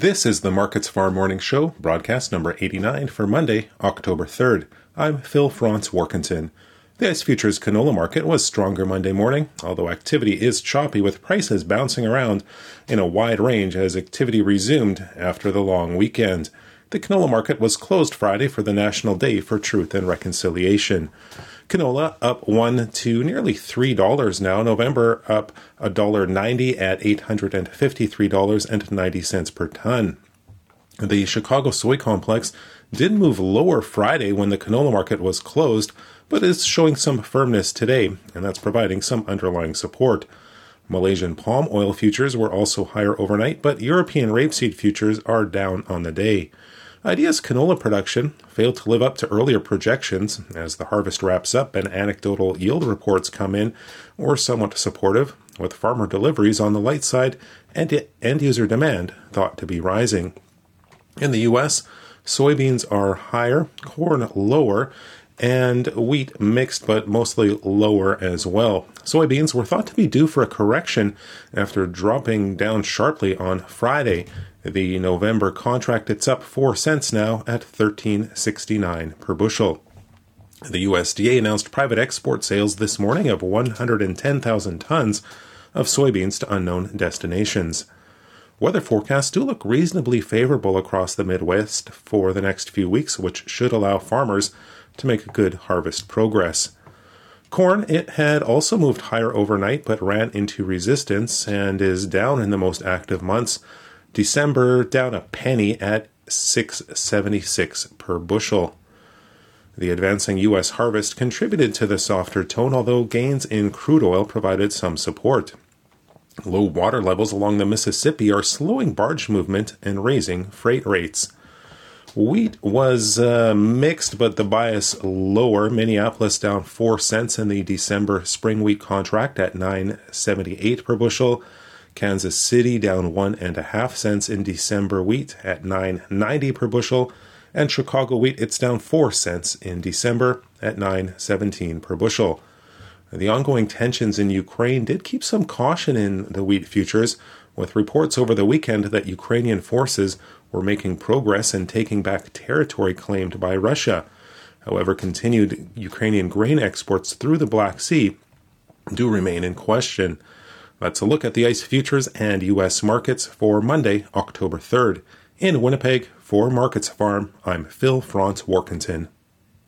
This is the Markets Farm Morning Show, broadcast number 89 for Monday, October 3rd. I'm Phil Franz Warkentin. The ice futures canola market was stronger Monday morning, although activity is choppy with prices bouncing around in a wide range as activity resumed after the long weekend. The canola market was closed Friday for the National Day for Truth and Reconciliation. Canola up one to nearly three dollars now. November up a dollar ninety at eight hundred and fifty three dollars and ninety cents per ton. The Chicago soy complex did move lower Friday when the canola market was closed, but is showing some firmness today, and that's providing some underlying support. Malaysian palm oil futures were also higher overnight, but European rapeseed futures are down on the day. Idea's canola production failed to live up to earlier projections as the harvest wraps up and anecdotal yield reports come in were somewhat supportive, with farmer deliveries on the light side and end user demand thought to be rising. In the U.S., soybeans are higher, corn lower, and wheat mixed but mostly lower as well. Soybeans were thought to be due for a correction after dropping down sharply on Friday. The November contract it's up 4 cents now at 13.69 per bushel. The USDA announced private export sales this morning of 110,000 tons of soybeans to unknown destinations. Weather forecasts do look reasonably favorable across the Midwest for the next few weeks, which should allow farmers to make a good harvest progress. Corn, it had also moved higher overnight but ran into resistance and is down in the most active months. December down a penny at 676 per bushel. The advancing U.S. harvest contributed to the softer tone, although gains in crude oil provided some support. Low water levels along the Mississippi are slowing barge movement and raising freight rates. Wheat was uh, mixed, but the bias lower. Minneapolis down four cents in the December spring wheat contract at 9.78 per bushel. Kansas City down one and a half cents in December wheat at 9.90 per bushel, and Chicago wheat it's down four cents in December at 9.17 per bushel. The ongoing tensions in Ukraine did keep some caution in the wheat futures, with reports over the weekend that Ukrainian forces were making progress in taking back territory claimed by Russia. However, continued Ukrainian grain exports through the Black Sea do remain in question. Let's look at the ICE futures and U.S. markets for Monday, October 3rd. In Winnipeg, for Markets Farm, I'm Phil Franz Warkentin.